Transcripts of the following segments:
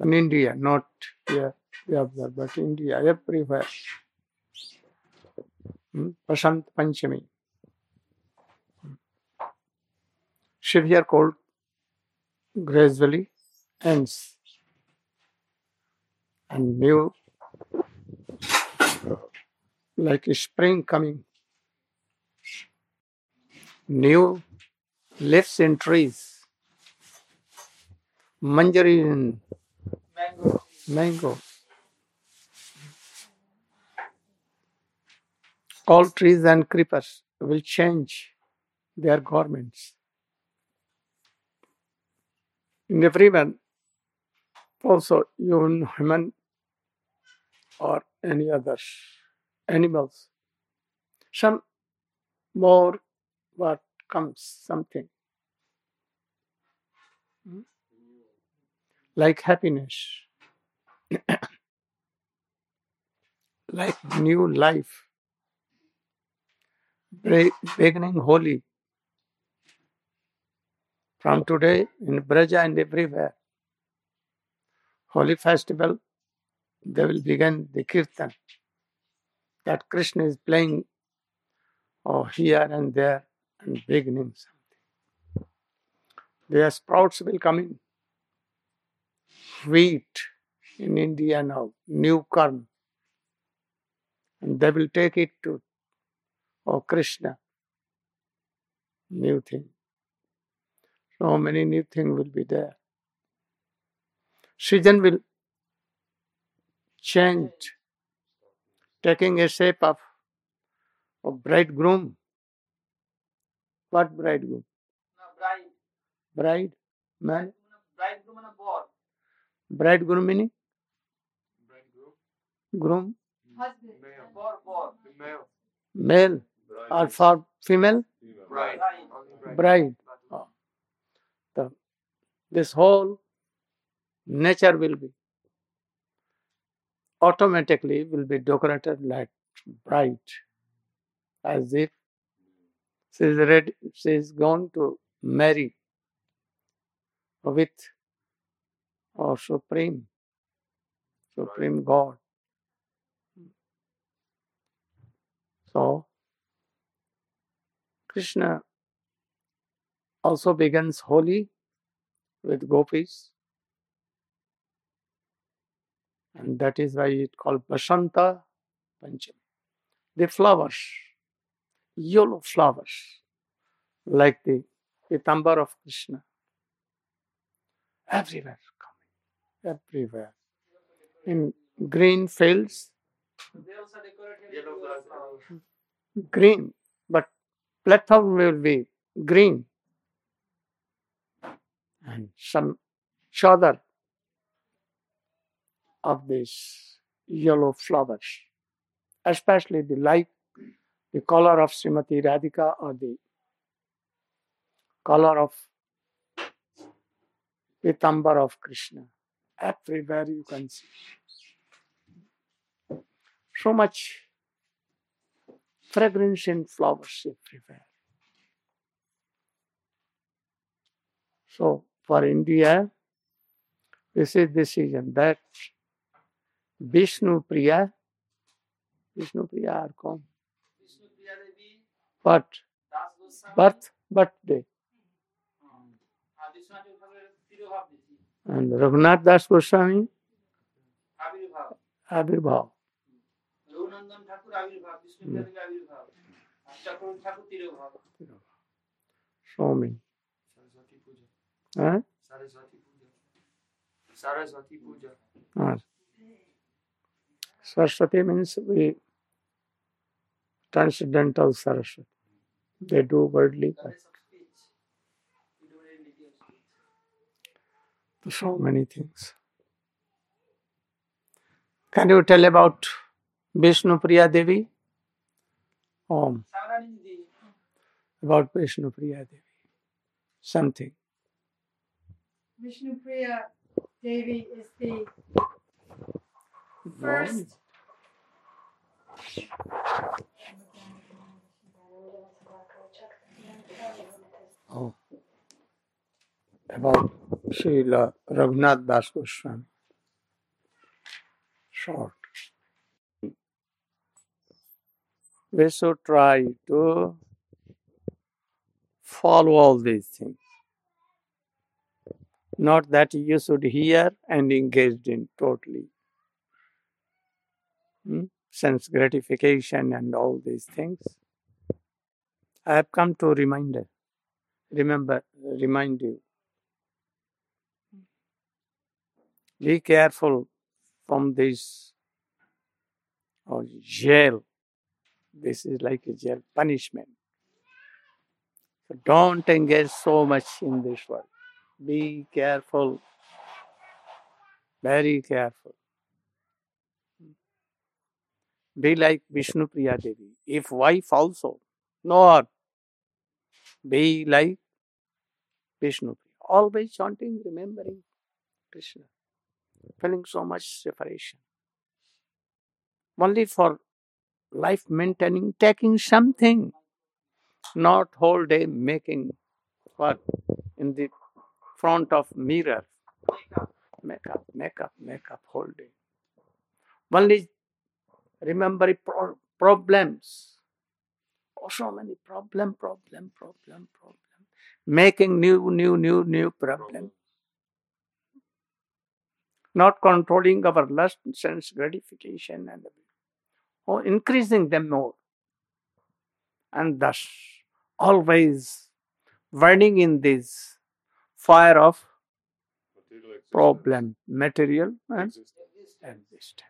In India, not here, observe, but India, everywhere. Hmm? Vasant Panchami. Severe cold gradually ends. And new, like spring coming, new leaves in trees, Manjari mandarin, Mango. mango. All trees and creepers will change their garments. In everyone, also even human or any other animals, some more what comes something Hmm? Like happiness, like new life, beginning Holi from today in Braja and everywhere. Holi festival, they will begin the kirtan that Krishna is playing oh, here and there and beginning something. Their sprouts will come in. Wheat in India now, new corn. And they will take it to oh Krishna. New thing. So many new things will be there. Season will change, taking a shape of a bridegroom. What bridegroom? No, bride. Bride? Man? Bridegroom and a boy. Bridegroom meaning? Bridegroom, Groom? Husband. Male. Boy, boy. male, Male? Or for female? bride, Bride. Bride. Oh. The, this whole nature will be automatically will be decorated like bride as if she is ready she is going to marry with our supreme supreme god. So krishna also begins Holi with gopis. And that is why it called Basanta Panchami. The flowers, yellow flowers, like the Pitambar of Krishna, everywhere everywhere. In green fields, green, but platform will be green. And some chadar of these yellow flowers, especially the light, the color of Srimati Radhika or the color of the Pitambar of Krishna. Everywhere you can see. So much fragrance in flowers everywhere. So for India, this is decision that Vishnu Priya, Vishnu Priya are come. Vishnu Priya Devi, What? Birth, birthday. Saraswati Puja, Saraswati Puja, Ah. Saraswati means we transcendental Saraswati. They do worldly, but so many things. Can you tell about Vishnu Priya Devi? Om. About Vishnu Priya Devi. Something. Vishnu Priya Devi is the first. Oh. About Srila Raghunath Das Goswami. short. We should try to follow all these things. Not that you should hear and engaged in totally. Hmm? Sense gratification and all these things. I have come to remind remember remind you. Be careful from this or jail. This is like a jail punishment. So don't engage so much in this world. Be careful, very careful. Be like Vishnu Priya Devi. If wife also, nor be like Vishnu. Always chanting, remembering Krishna, feeling so much separation. Only for life maintaining, taking something, not whole day making what in the front of mirror. make up Makeup, makeup, makeup, whole day. Only remembering pro- problems. Oh, so many problem, problem, problem, problem. Making new, new, new, new problem. Not controlling our lust, sense gratification, and or increasing them more. And thus, always burning in this fire of Material problem, material and Existence. existence.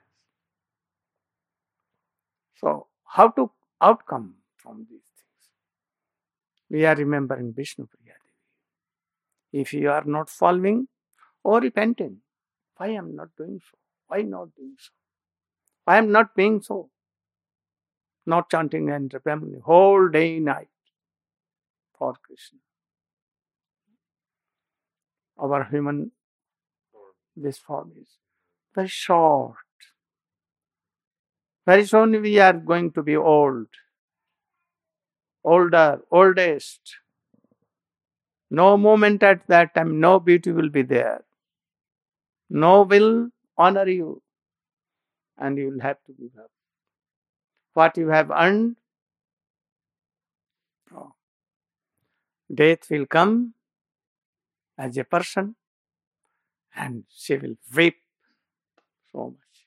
So, how to outcome from these things? We are remembering Vishnu Priya Devi. If you are not following or repenting, why am not doing so? Why not doing so? Why am not being so? Not chanting and remembering whole day night for Krishna. Our human this form is very short. Very soon we are going to be old, older, oldest. No moment at that time, no beauty will be there. No will honor you, and you will have to give up. What you have earned, no. death will come as a person, and she will weep so much.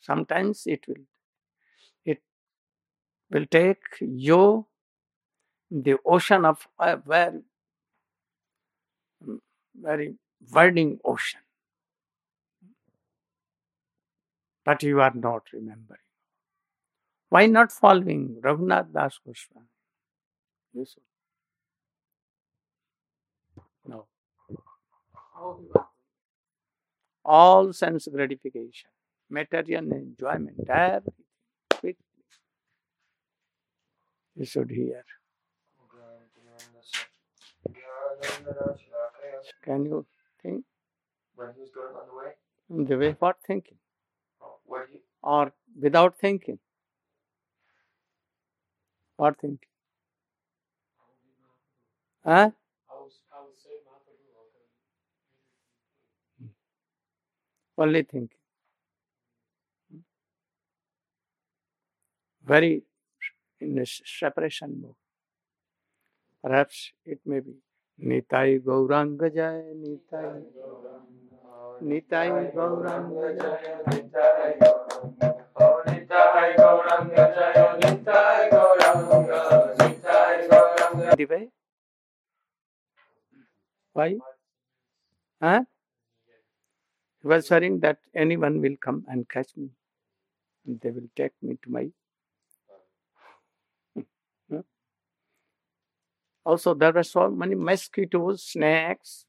Sometimes it will it will take you the ocean of a very very burning ocean. But you are not remembering. Why not following Raghunath Das Goswami? Should. No. All sense gratification, material enjoyment, everything. You should hear. Can you think When he was going on the way, in the way what thinking oh, what he, or without thinking? What thinking? Huh? Only thinking. Very in a separation mode. Perhaps it may be Nitai Gauranga Jai, Nitai, Nitai Gauranga Jai. The way? Why? Huh? He was worrying that anyone will come and catch me. And they will take me to my. Also, there were so many mosquitoes, snakes,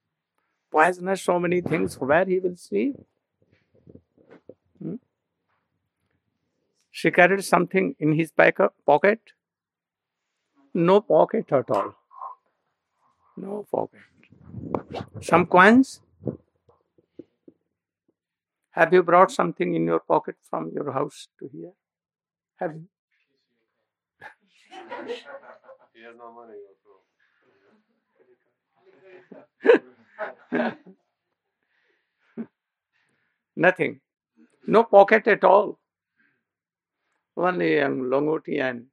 poisonous, so many things. Where he will sleep? Hmm? She carried something in his pocket. No pocket at all. No pocket. Some coins. Have you brought something in your pocket from your house to here? Have you? He has no money. Nothing. No pocket at all. Only a longoti and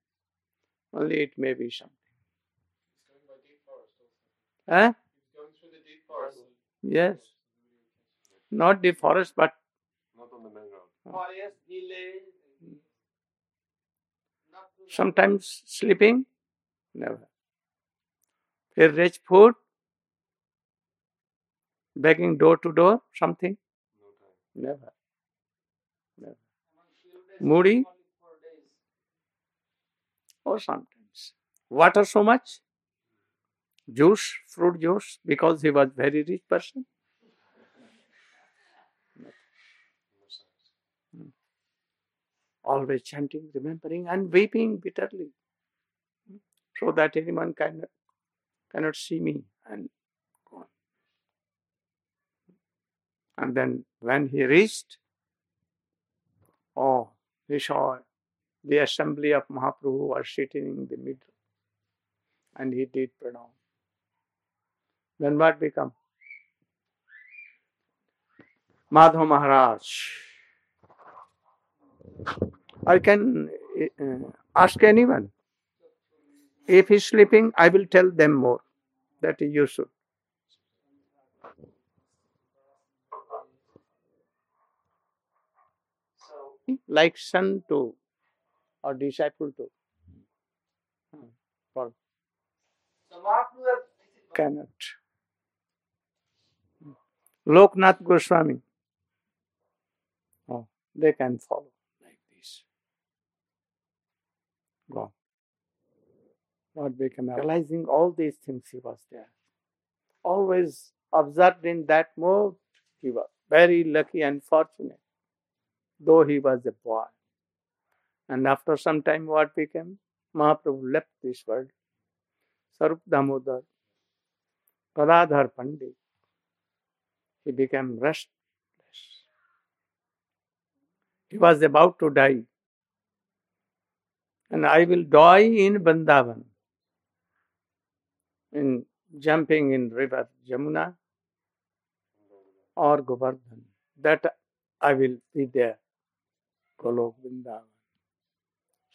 only it may be something. He's going by deep forest also. Huh? He's going through the deep forest. Yes. Not the forest, but Not on the main road. forest, village, sometimes sleeping. Never. फिर rich food, begging door to door, something. No. Never. Never. among few days, Moody? only four days. Or sometimes. Water so much. Juice, fruit juice, because he was very rich person. Hmm. Always chanting, remembering, and weeping bitterly. Hmm, so that anyone can, cannot see me and go on. And then when he reached, oh, he saw the assembly of Mahaprabhu was sitting in the middle. And he did pranam. Then what become? Madhav Maharaj. I can uh, ask anyone. If he's sleeping, I will tell them more. That you should. Like son to or disciple to. Hmm. For cannot. Loknath Goswami. Oh, they can follow like this. Gone. What became realizing all these things he was there. Always observed in that mode, he was very lucky and fortunate, though he was a boy. And after some time, what became? Mahaprabhu left this world. Sarup Damodar, Gadadhar Pandit, he became restless. He was about to die. And I will die in Bandavan, in jumping in river Jamuna or Govardhan. That I will be there, Golok Vrindavan.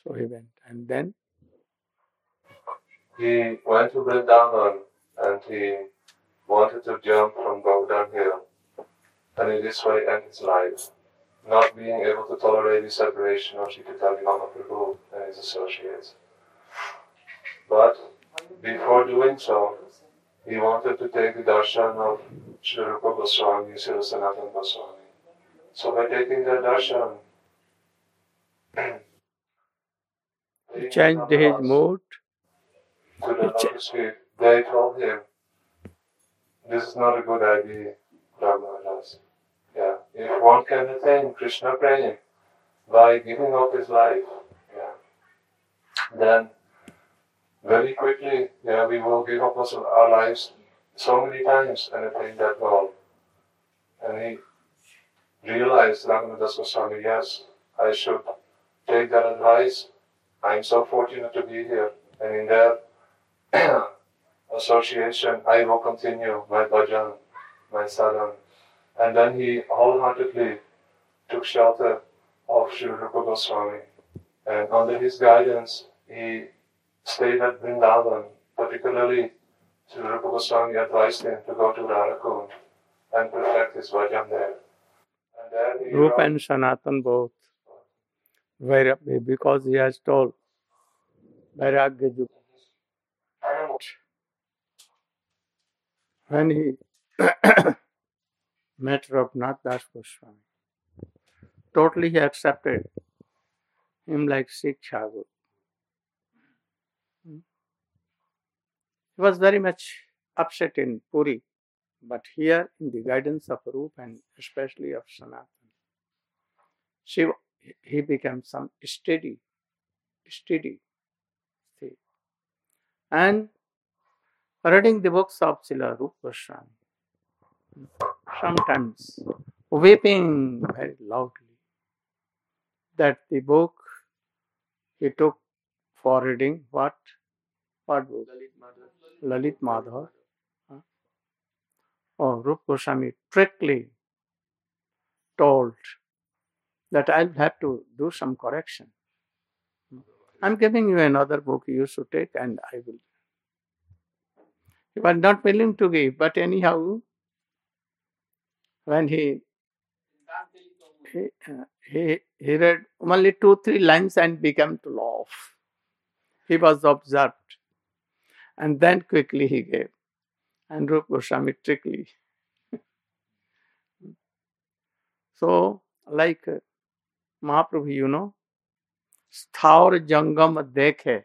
So he went. And then He went to Vrindavan and he wanted to jump from Govardhan Hill and in this way end his life, not being able to tolerate the separation of Chaitanya Mahaprabhu and his associates. But before doing so, he wanted to take the darshan of Sri Rupa Goswami Sri Sanatana Goswami. So by taking the darshan, he changed his mood. to the lotus they told him, this is not a good idea, Raghunadas. Yeah, if one can attain Krishna prema by giving up his life, yeah, then very quickly, yeah, we will give up our lives so many times and attain that goal. And he realized, Raghunadas Goswami, yes, I should take that advice. I'm so fortunate to be here. And in that association, I will continue my bhajan, my sadhan. And then he wholeheartedly took shelter of Sri Rupa Goswami. And under his guidance, he stayed at Vrindavan. Particularly, Sri Rupa Goswami advised him to go to Radhakund and perfect his bhajan there. And there he Rupa and Sanatan both. Because he has told Vairagya when he met Raghunath Das Goswami, totally he accepted him like Sikh Thakur. Hmm. He was very much upset in Puri, but here in the guidance of Rup and especially of Sanatan, she, he became some steady, steady state. And reading the books of Srila Rupa Goswami, sometimes weeping very loudly that the book he took for reading what? What book? Lalit Madhav. Huh? Oh, Rup Goswami strictly told that I'll have to do some correction. I'm giving you another book you should take, and I will. He was not willing to give, but anyhow, when he he, uh, he, he read only two, three lines and began to laugh. He was observed. And then quickly he gave. And Rup Goswami trickly. so, like uh, Mahaprabhu you know स्थावर जंगम देखे,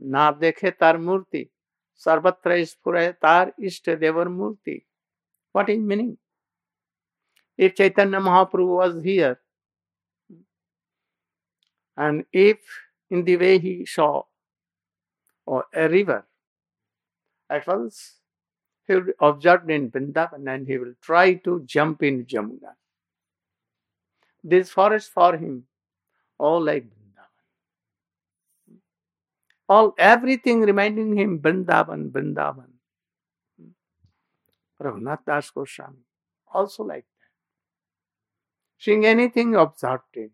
ना देखे तार मूर्ति, सर्वत्र स्फुर तार इष्ट देवर मूर्ति। What is meaning if Chaitanya Mahaprabhu was here and if in they he saw or a river at once observe in Vrindavan and try to jump in Jamuna This forest for him, all like Vrindavan. All everything reminding him Vrindavan, Vrindavan. Raghunath Das Goswami, also like that. Seeing anything observed in,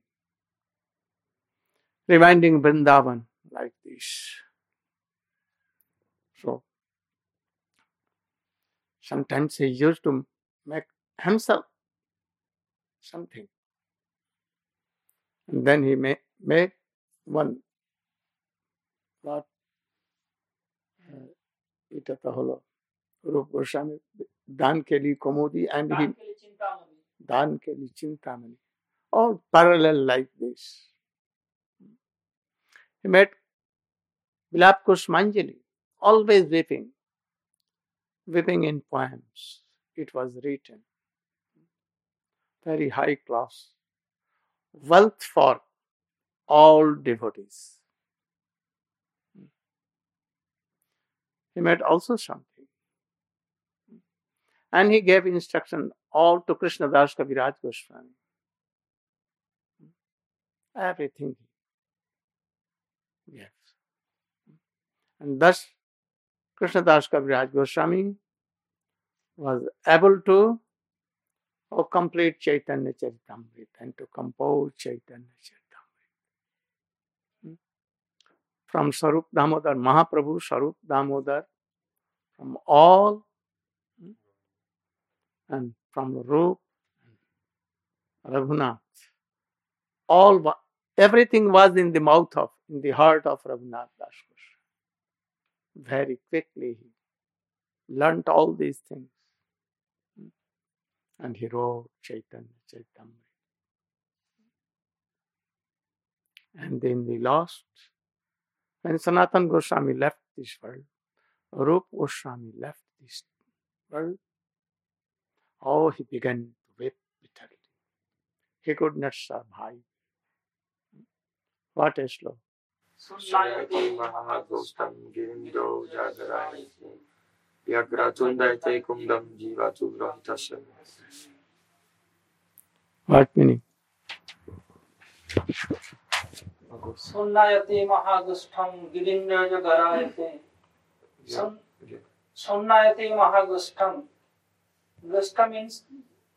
reminding Vrindavan like this. So, sometimes he used to make himself something then he may, made one part uh, it at the hollow. Rup Goswami Dan Keli Kaumudi and Dan he Dan Keli Chintamani. All parallel like this. He met Vilap Kusumanjali, always weeping, weeping in poems. It was written. Very high class. Wealth for all devotees. He made also something. And he gave instruction all to Krishna Das Kaviraj Goswami. Everything gave. And thus, Krishna Das Kaviraj Goswami was able to oh, complete Chaitanya Charitamrita and to compose Chaitanya Charitamrita. Hmm. From Sarup Damodar, Mahaprabhu Sarup Damodar, from all hmm, and from Rup, Raghunath, all everything was in the mouth of, in the heart of Raghunath Das Very quickly he learnt all these things. And he wrote Chaitanya Charitamrita. And then the last When Sanatan Goswami left this world, Rup Goswami left this world, oh, he began to weep bitterly. He could not survive. What a slow. व्यग्रतुण्डयते कुन्दं जीवाचुग्रहितस्य What meaning? सुन्नायते महागुष्ठम गिरिन्द्रज गरायते सुन सुन्नायते महागुष्ठम Gustha means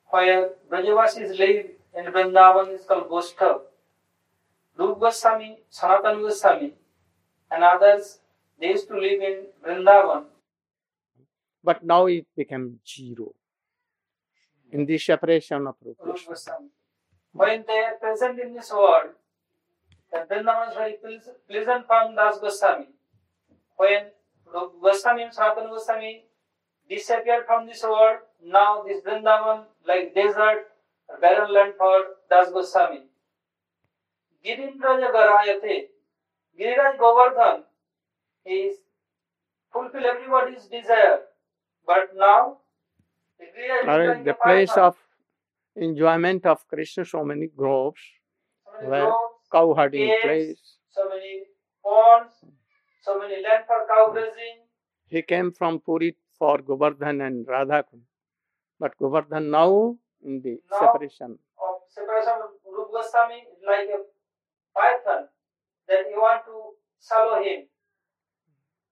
where Brajavasis live in Vrindavan is called Gostha. Rup Goswami, Sanatan Goswami, and others, they used to live in Vrindavan. But now it became zero. In the separation of Rupa. Rup Goswami. When they are present in this world, the Vrindavan very pleasant from Das Goswami. When Goswami and Sanatan Goswami disappeared from this world, now this Vrindavan, like desert, barren land for Das Goswami. Girindraja Garayate, Giriraj Govardhan is fulfill everybody's desire. But now, the Giriraj is Or like the place of enjoyment of Krishna, so many groves, So many where cow herding place. so many ponds, so many land for cow grazing. He came from Puri for Govardhan and Radhakund. But Govardhan now in the Now- separation. Of separation of Rup Goswami is like a python that you want to swallow him.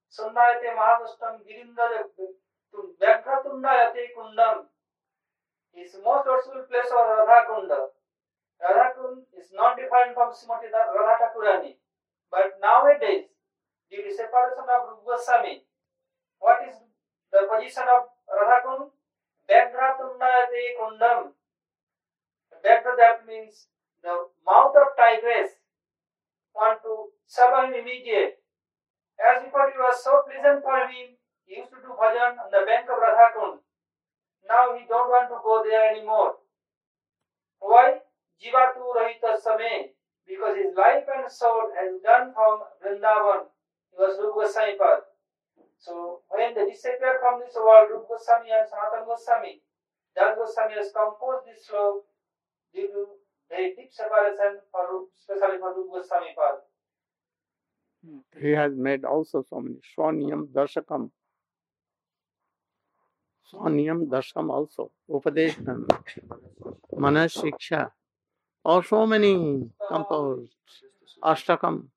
Sundayate Mahagustam Girindra Vyagratundayate Kundam is most worshipful place of Radha Kunda. Radhakund is not different from Srimati Radha Thakurani. But nowadays, due to separation of Rupa Goswami, what is the position of Radhakund? Vyagratundayate kundam. Vyagra that means the mouth of tigress want to him immediate. As before it was so pleasant for him, he used to do bhajan on the bank of Radhakund. Now he don't want to go there anymore. Why? Jivatu Rahita Same. Because his life and soul has gone from Vrindavan. He was Rupa Goswami Pad. So when they disappeared from this world, Rupa Goswami and Sanatana Goswami, Das Goswami has composed this sloka due to very deep separation for Rup, especially for Rupa Goswami Pad. He has made also so many Swaniyam Darshakam. Swaniyam Darshakam also. Upadeshanam. Manas Shiksha. Or so many composed. Ashtakam.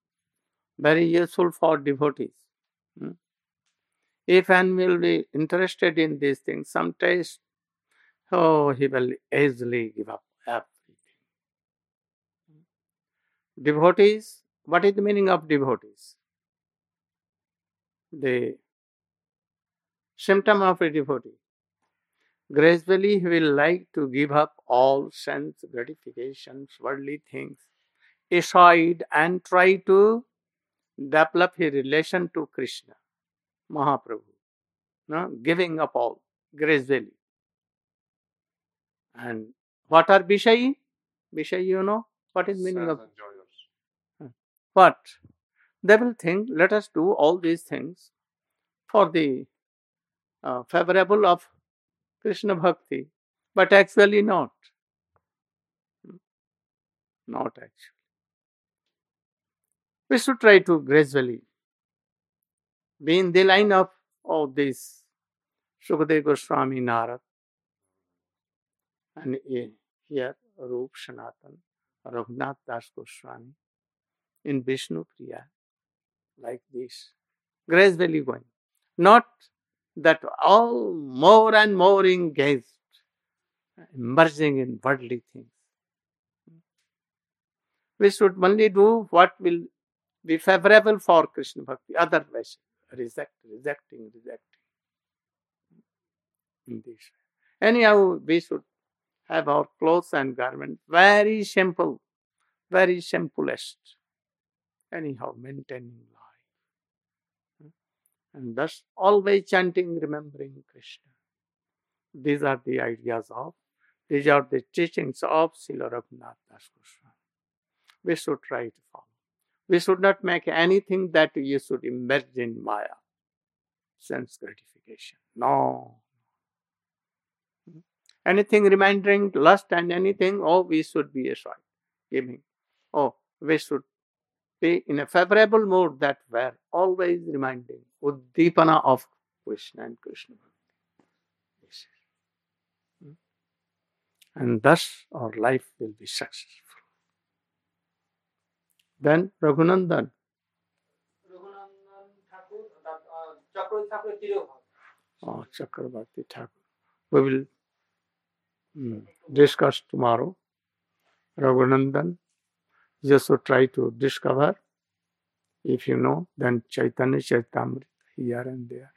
Very useful for devotees. Hmm? If one will be interested in these things, some taste, oh, he will easily give up everything. Devotees, what is the meaning of devotees? The symptom of a devotee. Gradually, he will like to give up all sense gratifications, worldly things, aside and try to develop his relation to Krishna, Mahaprabhu. No? Giving up all gradually. And what are Vishayi? Vishayi, you know? What is meaning of what? They will think, let us do all these things for the uh, favorable of Krishna Bhakti, but actually not. Not actually. We should try to gradually be in the line of all these Sukadeva Goswami Narad and eh, here Rup Sanatan, Raghunath Das Goswami in Vishnu Priya, like this, gradually going. Not that all more and more engaged, immersing in worldly things. We should only do what will be favorable for Krishna Bhakti, otherwise reject, rejecting, rejecting. In. Anyhow, we should have our clothes and garments very simple, very simplest. Anyhow, maintaining. And thus always chanting, remembering Krishna. These are the ideas of, these are the teachings of Srila Raghunath Das Goswami. We should try to follow. We should not make anything that you should immerse in Maya, sense gratification. No. Anything reminding lust and anything, oh, we should be aside, giving. Oh, we should be in a favorable mood that we're always reminding उद्दीपना of Krishna and Krishna and thus your life will be successful then Raghunandan Chakravarti Thakur discuss tomorrow Raghunandan just try to discover if you know then Chaitanya Charitamrita here and there.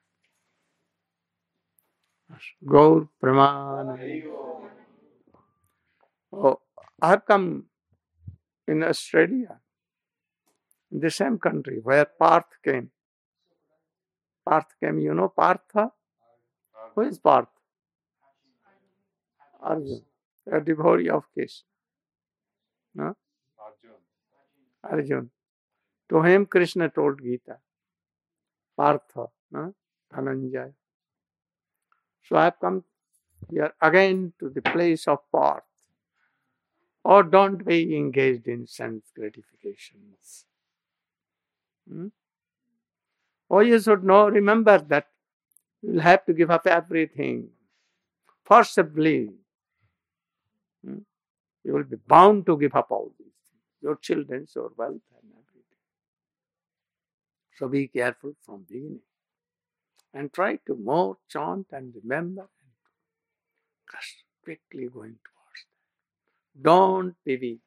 Gaur Pramana. Oh, I have come in Australia, in the same country where Parth came. Parth came, you know Partha? Who is Parth? Arjun, a devotee of Krishna. No? Arjun. Arjun. To him Krishna told Gita. Partha, no? Dhananjaya. So I have come here again to the place of Parth. Or don't be engaged in sense gratifications. Hmm? Or you should know, remember that you will have to give up everything forcibly. Hmm? You will be bound to give up all these things your children, your wealth. So be careful from beginning and try to more chant and remember and just quickly going towards that. Don't be weak.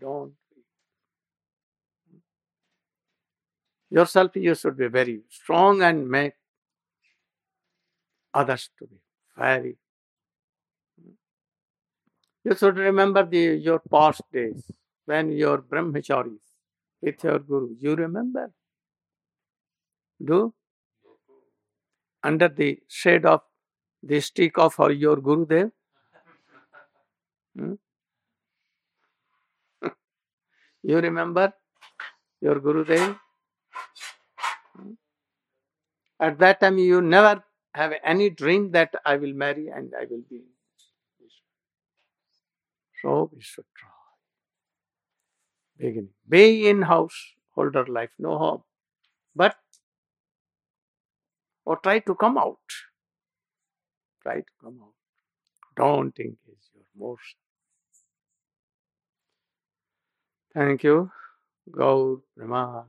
Don't be. Weak. Yourself, you should be very strong and make others to be very. You should remember the, your past days when your brahmacharis with your guru. You remember? Do? Under the shade of the stick of your Gurudev? Hmm? you remember your Gurudev? Hmm? At that time, you never have any dream that I will marry and I will be. So we should try. Beginning. Be in house, holder life, no home. But, or try to come out. Try to come out. Don't engage your motion. Thank you. Gaur Brahman.